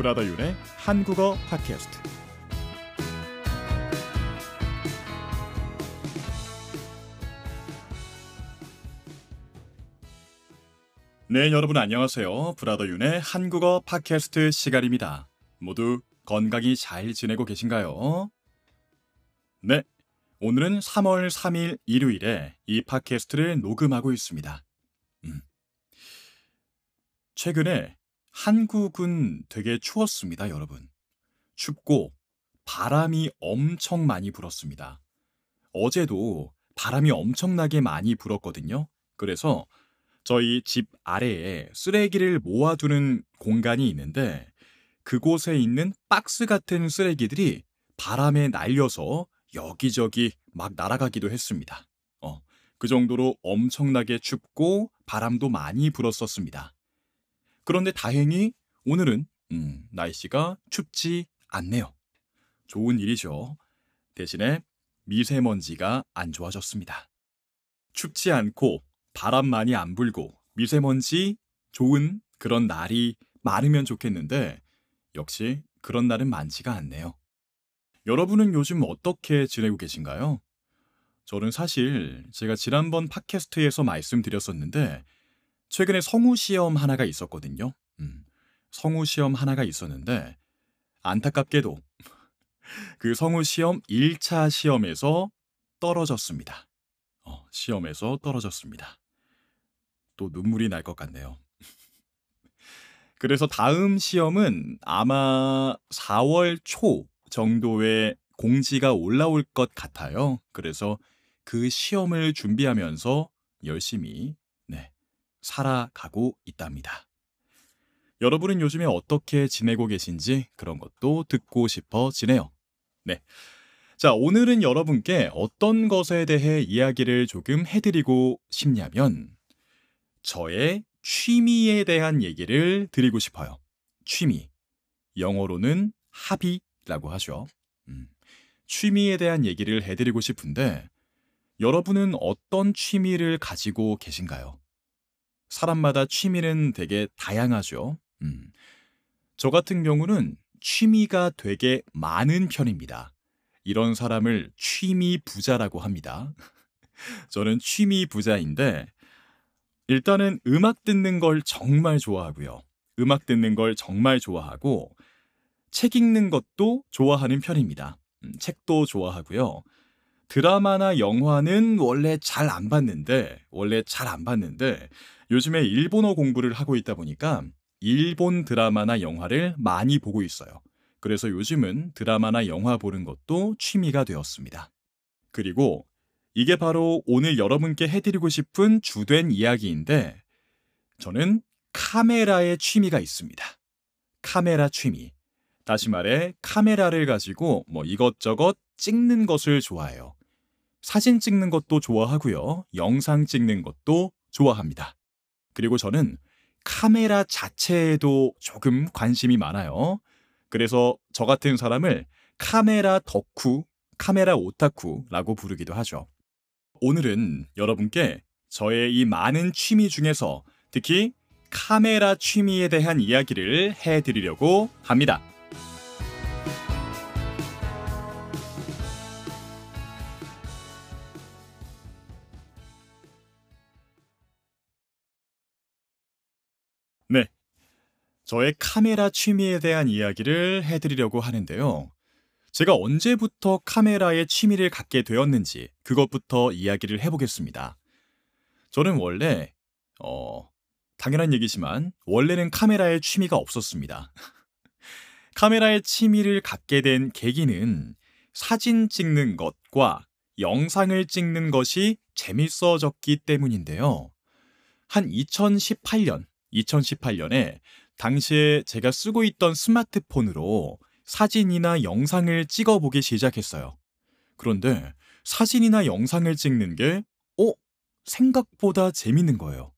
브라더 윤의 한국어 팟캐스트. 네, 여러분 안녕하세요. 브라더 윤의 한국어 팟캐스트 시간입니다. 모두 건강히 잘 지내고 계신가요? 네, 오늘은 3월 3일 일요일에 이 팟캐스트를 녹음하고 있습니다. 음. 최근에 한국은 되게 추웠습니다, 여러분. 춥고 바람이 엄청 많이 불었습니다. 어제도 바람이 엄청나게 많이 불었거든요. 그래서 저희 집 아래에 쓰레기를 모아두는 공간이 있는데 그곳에 있는 박스 같은 쓰레기들이 바람에 날려서 여기저기 막 날아가기도 했습니다. 어, 그 정도로 엄청나게 춥고 바람도 많이 불었었습니다. 그런데 다행히 오늘은 음, 날씨가 춥지 않네요. 좋은 일이죠. 대신에 미세먼지가 안 좋아졌습니다. 춥지 않고 바람 많이 안 불고 미세먼지 좋은 그런 날이 많으면 좋겠는데 역시 그런 날은 많지가 않네요. 여러분은 요즘 어떻게 지내고 계신가요? 저는 사실 제가 지난번 팟캐스트에서 말씀드렸었는데 최근에 성우 시험 하나가 있었거든요. 음, 성우 시험 하나가 있었는데 안타깝게도 그 성우 시험 1차 시험에서 떨어졌습니다. 어, 시험에서 떨어졌습니다. 또 눈물이 날 것 같네요. 그래서 다음 시험은 아마 4월 초 정도의 공지가 올라올 것 같아요. 그래서 그 시험을 준비하면서 열심히 네, 살아가고 있답니다. 여러분은 요즘에 어떻게 지내고 계신지 그런 것도 듣고 싶어지네요. 네. 자, 오늘은 여러분께 어떤 것에 대해 이야기를 조금 해드리고 싶냐면, 저의 취미에 대한 얘기를 드리고 싶어요. 취미. 영어로는 하비라고 하죠. 음, 취미에 대한 얘기를 해드리고 싶은데, 여러분은 어떤 취미를 가지고 계신가요? 사람마다 취미는 되게 다양하죠. 음, 저 같은 경우는 취미가 되게 많은 편입니다. 이런 사람을 취미 부자라고 합니다. 저는 취미 부자인데, 일단은 음악 듣는 걸 정말 좋아하고요. 음악 듣는 걸 정말 좋아하고, 책 읽는 것도 좋아하는 편입니다. 음, 책도 좋아하고요. 드라마나 영화는 원래 잘 안 봤는데, 원래 잘 안 봤는데, 요즘에 일본어 공부를 하고 있다 보니까 일본 드라마나 영화를 많이 보고 있어요. 그래서 요즘은 드라마나 영화 보는 것도 취미가 되었습니다. 그리고 이게 바로 오늘 여러분께 해드리고 싶은 주된 이야기인데, 저는 카메라의 취미가 있습니다. 카메라 취미. 다시 말해, 카메라를 가지고 뭐 이것저것 찍는 것을 좋아해요. 사진 찍는 것도 좋아하고요. 영상 찍는 것도 좋아합니다. 그리고 저는 카메라 자체에도 조금 관심이 많아요. 그래서 저 같은 사람을 카메라 덕후, 카메라 오타쿠라고 부르기도 하죠. 오늘은 여러분께 저의 이 많은 취미 중에서 특히 카메라 취미에 대한 이야기를 해드리려고 합니다. 저의 카메라 취미에 대한 이야기를 해드리려고 하는데요. 제가 언제부터 카메라에 취미를 갖게 되었는지 그것부터 이야기를 해보겠습니다. 저는 원래, 어, 당연한 얘기지만, 원래는 카메라에 취미가 없었습니다. 카메라에 취미를 갖게 된 계기는 사진 찍는 것과 영상을 찍는 것이 재밌어졌기 때문인데요. 한 2018년, 2018년에 당시에 제가 쓰고 있던 스마트폰으로 사진이나 영상을 찍어보기 시작했어요. 그런데 사진이나 영상을 찍는 게, 어? 생각보다 재밌는 거예요.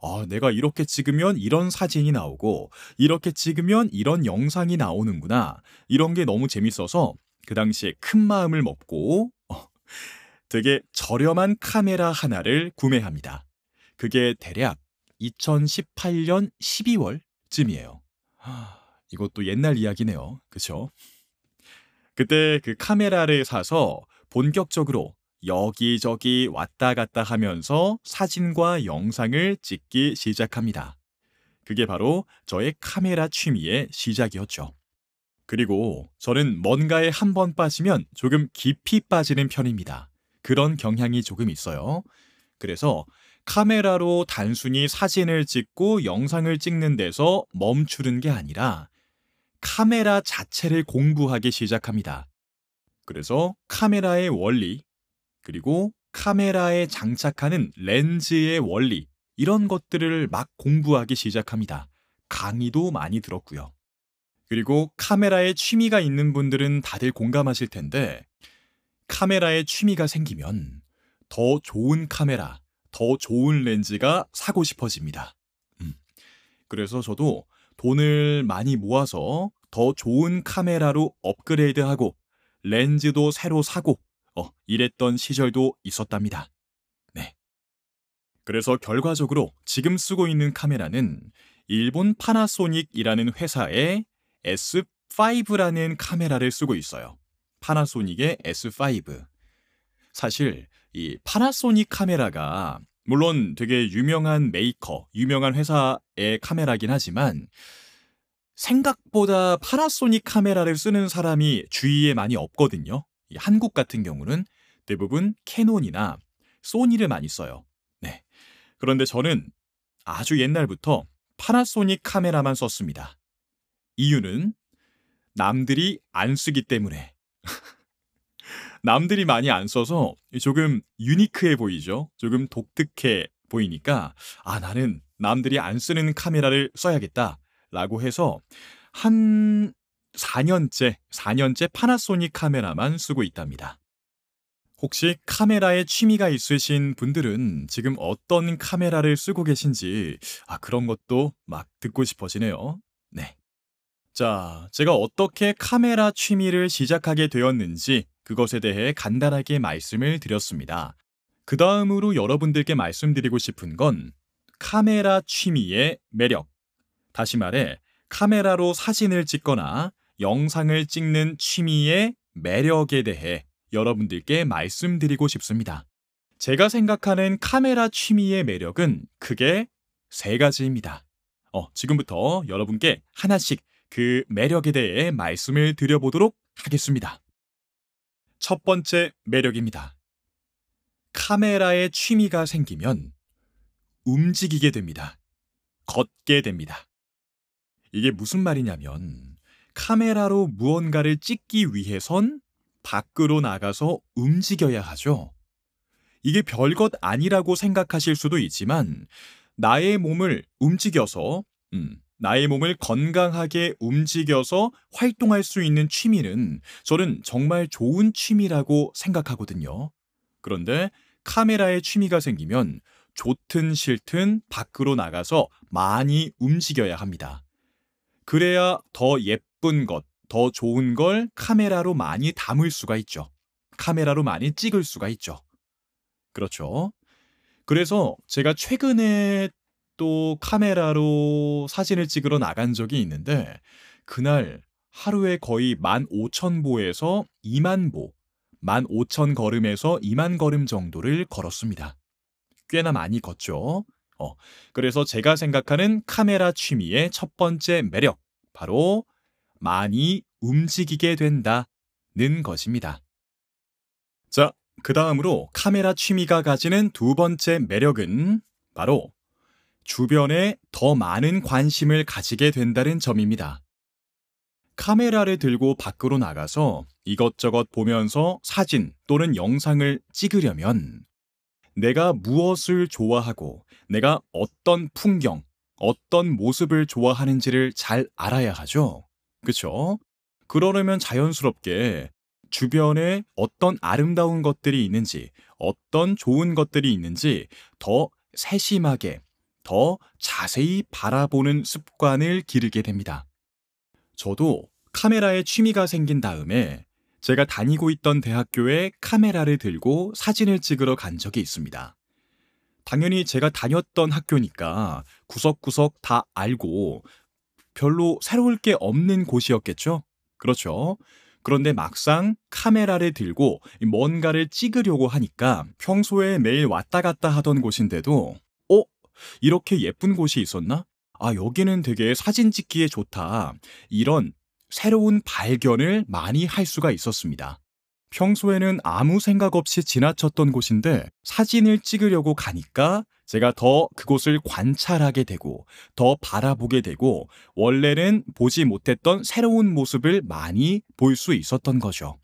아, 내가 이렇게 찍으면 이런 사진이 나오고, 이렇게 찍으면 이런 영상이 나오는구나. 이런 게 너무 재밌어서 그 당시에 큰 마음을 먹고, 어, 되게 저렴한 카메라 하나를 구매합니다. 그게 대략 2018년 12월 쯤이에요. 이것도 옛날 이야기네요. 그쵸? 그때 그 카메라를 사서 본격적으로 여기저기 왔다 갔다 하면서 사진과 영상을 찍기 시작합니다. 그게 바로 저의 카메라 취미의 시작이었죠. 그리고 저는 뭔가에 한 번 빠지면 조금 깊이 빠지는 편입니다. 그런 경향이 조금 있어요. 그래서 카메라로 단순히 사진을 찍고 영상을 찍는 데서 멈추는 게 아니라 카메라 자체를 공부하기 시작합니다. 그래서 카메라의 원리, 그리고 카메라에 장착하는 렌즈의 원리, 이런 것들을 막 공부하기 시작합니다. 강의도 많이 들었고요. 그리고 카메라에 취미가 있는 분들은 다들 공감하실 텐데, 카메라에 취미가 생기면 더 좋은 카메라, 더 좋은 렌즈가 사고 싶어집니다. 음. 그래서 저도 돈을 많이 모아서 더 좋은 카메라로 업그레이드하고 렌즈도 새로 사고 어, 이랬던 시절도 있었답니다. 네. 그래서 결과적으로 지금 쓰고 있는 카메라는 일본 파나소닉이라는 회사의 S5라는 카메라를 쓰고 있어요. 파나소닉의 S5. 사실 이 파나소닉 카메라가 물론 되게 유명한 메이커, 유명한 회사의 카메라긴 하지만 생각보다 파나소닉 카메라를 쓰는 사람이 주위에 많이 없거든요. 한국 같은 경우는 대부분 캐논이나 소니를 많이 써요. 네. 그런데 저는 아주 옛날부터 파나소닉 카메라만 썼습니다. 이유는 남들이 안 쓰기 때문에. 남들이 많이 안 써서 조금 유니크해 보이죠? 조금 독특해 보이니까, 아, 나는 남들이 안 쓰는 카메라를 써야겠다. 라고 해서 한 4년째, 4년째 파나소닉 카메라만 쓰고 있답니다. 혹시 카메라에 취미가 있으신 분들은 지금 어떤 카메라를 쓰고 계신지, 아, 그런 것도 막 듣고 싶어지네요. 네. 자, 제가 어떻게 카메라 취미를 시작하게 되었는지 그것에 대해 간단하게 말씀을 드렸습니다. 그 다음으로 여러분들께 말씀드리고 싶은 건 카메라 취미의 매력. 다시 말해, 카메라로 사진을 찍거나 영상을 찍는 취미의 매력에 대해 여러분들께 말씀드리고 싶습니다. 제가 생각하는 카메라 취미의 매력은 크게 세 가지입니다. 어, 지금부터 여러분께 하나씩 그 매력에 대해 말씀을 드려보도록 하겠습니다. 첫 번째 매력입니다. 카메라에 취미가 생기면 움직이게 됩니다. 걷게 됩니다. 이게 무슨 말이냐면 카메라로 무언가를 찍기 위해선 밖으로 나가서 움직여야 하죠. 이게 별것 아니라고 생각하실 수도 있지만 나의 몸을 움직여서 음, 나의 몸을 건강하게 움직여서 활동할 수 있는 취미는 저는 정말 좋은 취미라고 생각하거든요. 그런데 카메라에 취미가 생기면 좋든 싫든 밖으로 나가서 많이 움직여야 합니다. 그래야 더 예쁜 것, 더 좋은 걸 카메라로 많이 담을 수가 있죠. 카메라로 많이 찍을 수가 있죠. 그렇죠. 그래서 제가 최근에 또 카메라로 사진을 찍으러 나간 적이 있는데 그날 하루에 거의 15,000보에서 2만 보, 15,000 걸음에서 2만 걸음 정도를 걸었습니다. 꽤나 많이 걷죠. 어, 그래서 제가 생각하는 카메라 취미의 첫 번째 매력, 바로 많이 움직이게 된다는 것입니다. 자, 그 다음으로 카메라 취미가 가지는 두 번째 매력은 바로 주변에 더 많은 관심을 가지게 된다는 점입니다. 카메라를 들고 밖으로 나가서 이것저것 보면서 사진 또는 영상을 찍으려면 내가 무엇을 좋아하고 내가 어떤 풍경, 어떤 모습을 좋아하는지를 잘 알아야 하죠. 그쵸? 그러려면 자연스럽게 주변에 어떤 아름다운 것들이 있는지, 어떤 좋은 것들이 있는지 더 세심하게, 더 자세히 바라보는 습관을 기르게 됩니다. 저도 카메라에 취미가 생긴 다음에 제가 다니고 있던 대학교에 카메라를 들고 사진을 찍으러 간 적이 있습니다. 당연히 제가 다녔던 학교니까 구석구석 다 알고 별로 새로울 게 없는 곳이었겠죠? 그렇죠. 그런데 막상 카메라를 들고 뭔가를 찍으려고 하니까 평소에 매일 왔다 갔다 하던 곳인데도, 어? 이렇게 예쁜 곳이 있었나? 아, 여기는 되게 사진 찍기에 좋다. 이런 새로운 발견을 많이 할 수가 있었습니다. 평소에는 아무 생각 없이 지나쳤던 곳인데 사진을 찍으려고 가니까 제가 더 그곳을 관찰하게 되고 더 바라보게 되고 원래는 보지 못했던 새로운 모습을 많이 볼 수 있었던 거죠.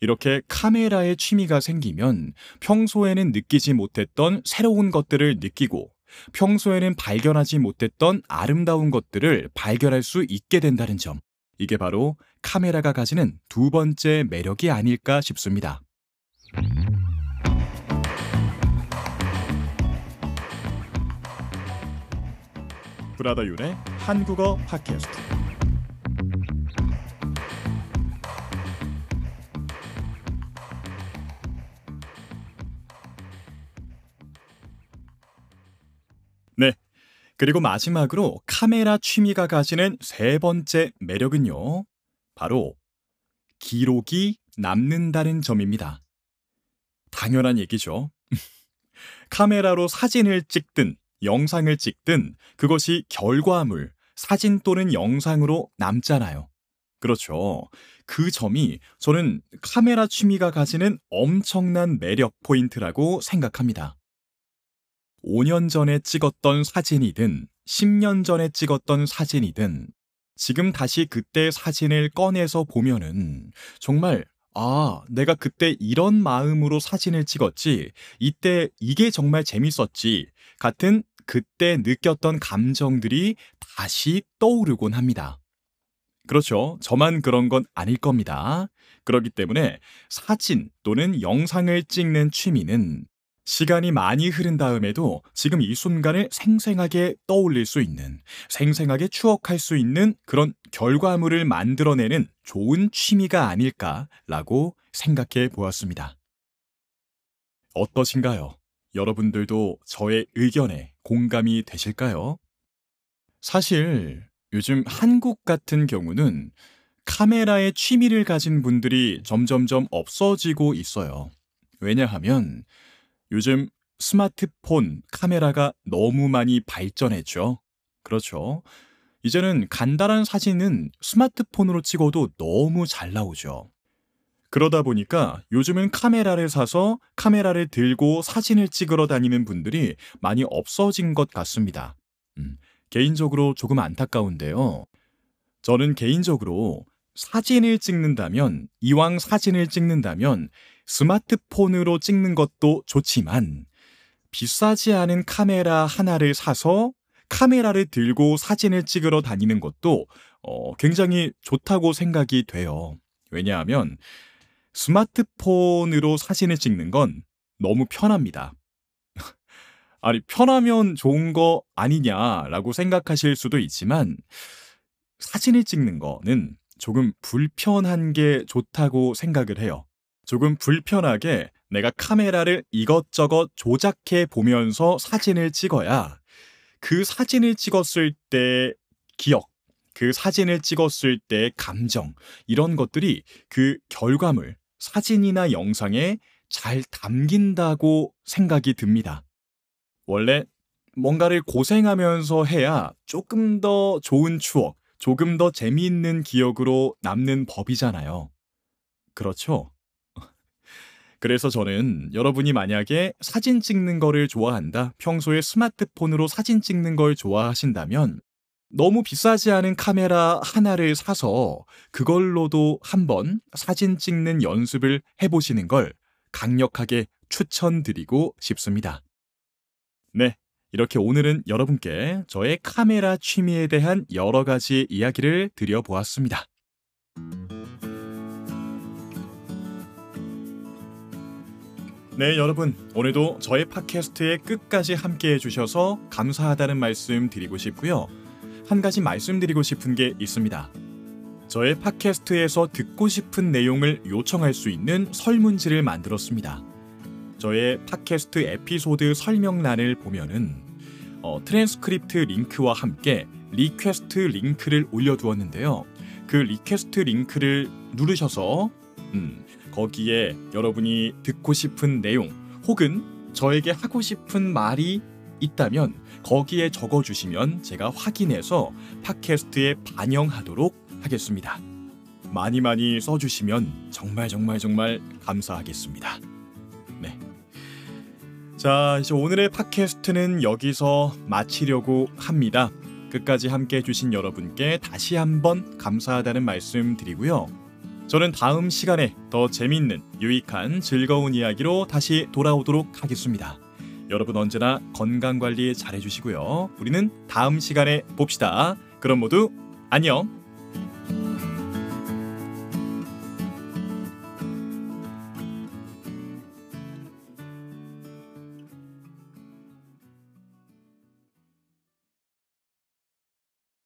이렇게 카메라에 취미가 생기면 평소에는 느끼지 못했던 새로운 것들을 느끼고 평소에는 발견하지 못했던 아름다운 것들을 발견할 수 있게 된다는 점. 이게 바로 카메라가 가지는 두 번째 매력이 아닐까 싶습니다. 브라더 윤의 한국어 팟캐스트. 그리고 마지막으로 카메라 취미가 가지는 세 번째 매력은요. 바로 기록이 남는다는 점입니다. 당연한 얘기죠. 카메라로 사진을 찍든 영상을 찍든 그것이 결과물, 사진 또는 영상으로 남잖아요. 그렇죠. 그 점이 저는 카메라 취미가 가지는 엄청난 매력 포인트라고 생각합니다. 5년 전에 찍었던 사진이든 10년 전에 찍었던 사진이든 지금 다시 그때 사진을 꺼내서 보면은 정말 아, 내가 그때 이런 마음으로 사진을 찍었지. 이때 이게 정말 재밌었지. 같은 그때 느꼈던 감정들이 다시 떠오르곤 합니다. 그렇죠. 저만 그런 건 아닐 겁니다. 그렇기 때문에 사진 또는 영상을 찍는 취미는 시간이 많이 흐른 다음에도 지금 이 순간을 생생하게 떠올릴 수 있는, 생생하게 추억할 수 있는 그런 결과물을 만들어내는 좋은 취미가 아닐까라고 생각해 보았습니다. 어떠신가요? 여러분들도 저의 의견에 공감이 되실까요? 사실 요즘 한국 같은 경우는 카메라에 취미를 가진 분들이 점점점 없어지고 있어요. 왜냐하면 요즘 스마트폰 카메라가 너무 많이 발전했죠. 그렇죠. 이제는 간단한 사진은 스마트폰으로 찍어도 너무 잘 나오죠. 그러다 보니까 요즘은 카메라를 사서 카메라를 들고 사진을 찍으러 다니는 분들이 많이 없어진 것 같습니다. 음, 개인적으로 조금 안타까운데요. 저는 개인적으로 사진을 찍는다면, 이왕 사진을 찍는다면 스마트폰으로 찍는 것도 좋지만 비싸지 않은 카메라 하나를 사서 카메라를 들고 사진을 찍으러 다니는 것도 어, 굉장히 좋다고 생각이 돼요. 왜냐하면 스마트폰으로 사진을 찍는 건 너무 편합니다. 아니, 편하면 좋은 거 아니냐라고 생각하실 수도 있지만 사진을 찍는 거는 조금 불편한 게 좋다고 생각을 해요. 조금 불편하게 내가 카메라를 이것저것 조작해 보면서 사진을 찍어야 그 사진을 찍었을 때 기억, 그 사진을 찍었을 때 감정, 이런 것들이 그 결과물, 사진이나 영상에 잘 담긴다고 생각이 듭니다. 원래 뭔가를 고생하면서 해야 조금 더 좋은 추억, 조금 더 재미있는 기억으로 남는 법이잖아요. 그렇죠? 그래서 저는 여러분이 만약에 사진 찍는 거를 좋아한다, 평소에 스마트폰으로 사진 찍는 걸 좋아하신다면 너무 비싸지 않은 카메라 하나를 사서 그걸로도 한번 사진 찍는 연습을 해보시는 걸 강력하게 추천드리고 싶습니다. 네. 이렇게 오늘은 여러분께 저의 카메라 취미에 대한 여러 가지 이야기를 드려보았습니다. 네, 여러분. 오늘도 저의 팟캐스트에 끝까지 함께 해주셔서 감사하다는 말씀 드리고 싶고요. 한 가지 말씀드리고 싶은 게 있습니다. 저의 팟캐스트에서 듣고 싶은 내용을 요청할 수 있는 설문지를 만들었습니다. 저의 팟캐스트 에피소드 설명란을 보면은 어, 트랜스크립트 링크와 함께 request 링크를 올려두었는데요. 그 request 링크를 누르셔서 음, 거기에 여러분이 듣고 싶은 내용 혹은 저에게 하고 싶은 말이 있다면 거기에 적어주시면 제가 확인해서 팟캐스트에 반영하도록 하겠습니다. 많이 많이 써주시면 정말 정말 정말 감사하겠습니다. 네. 자, 이제 오늘의 팟캐스트는 여기서 마치려고 합니다. 끝까지 함께 해주신 여러분께 다시 한번 감사하다는 말씀 드리고요. 저는 다음 시간에 더 재밌는, 유익한, 즐거운 이야기로 다시 돌아오도록 하겠습니다. 여러분 언제나 건강 관리 잘 해주시고요. 우리는 다음 시간에 봅시다. 그럼 모두 안녕!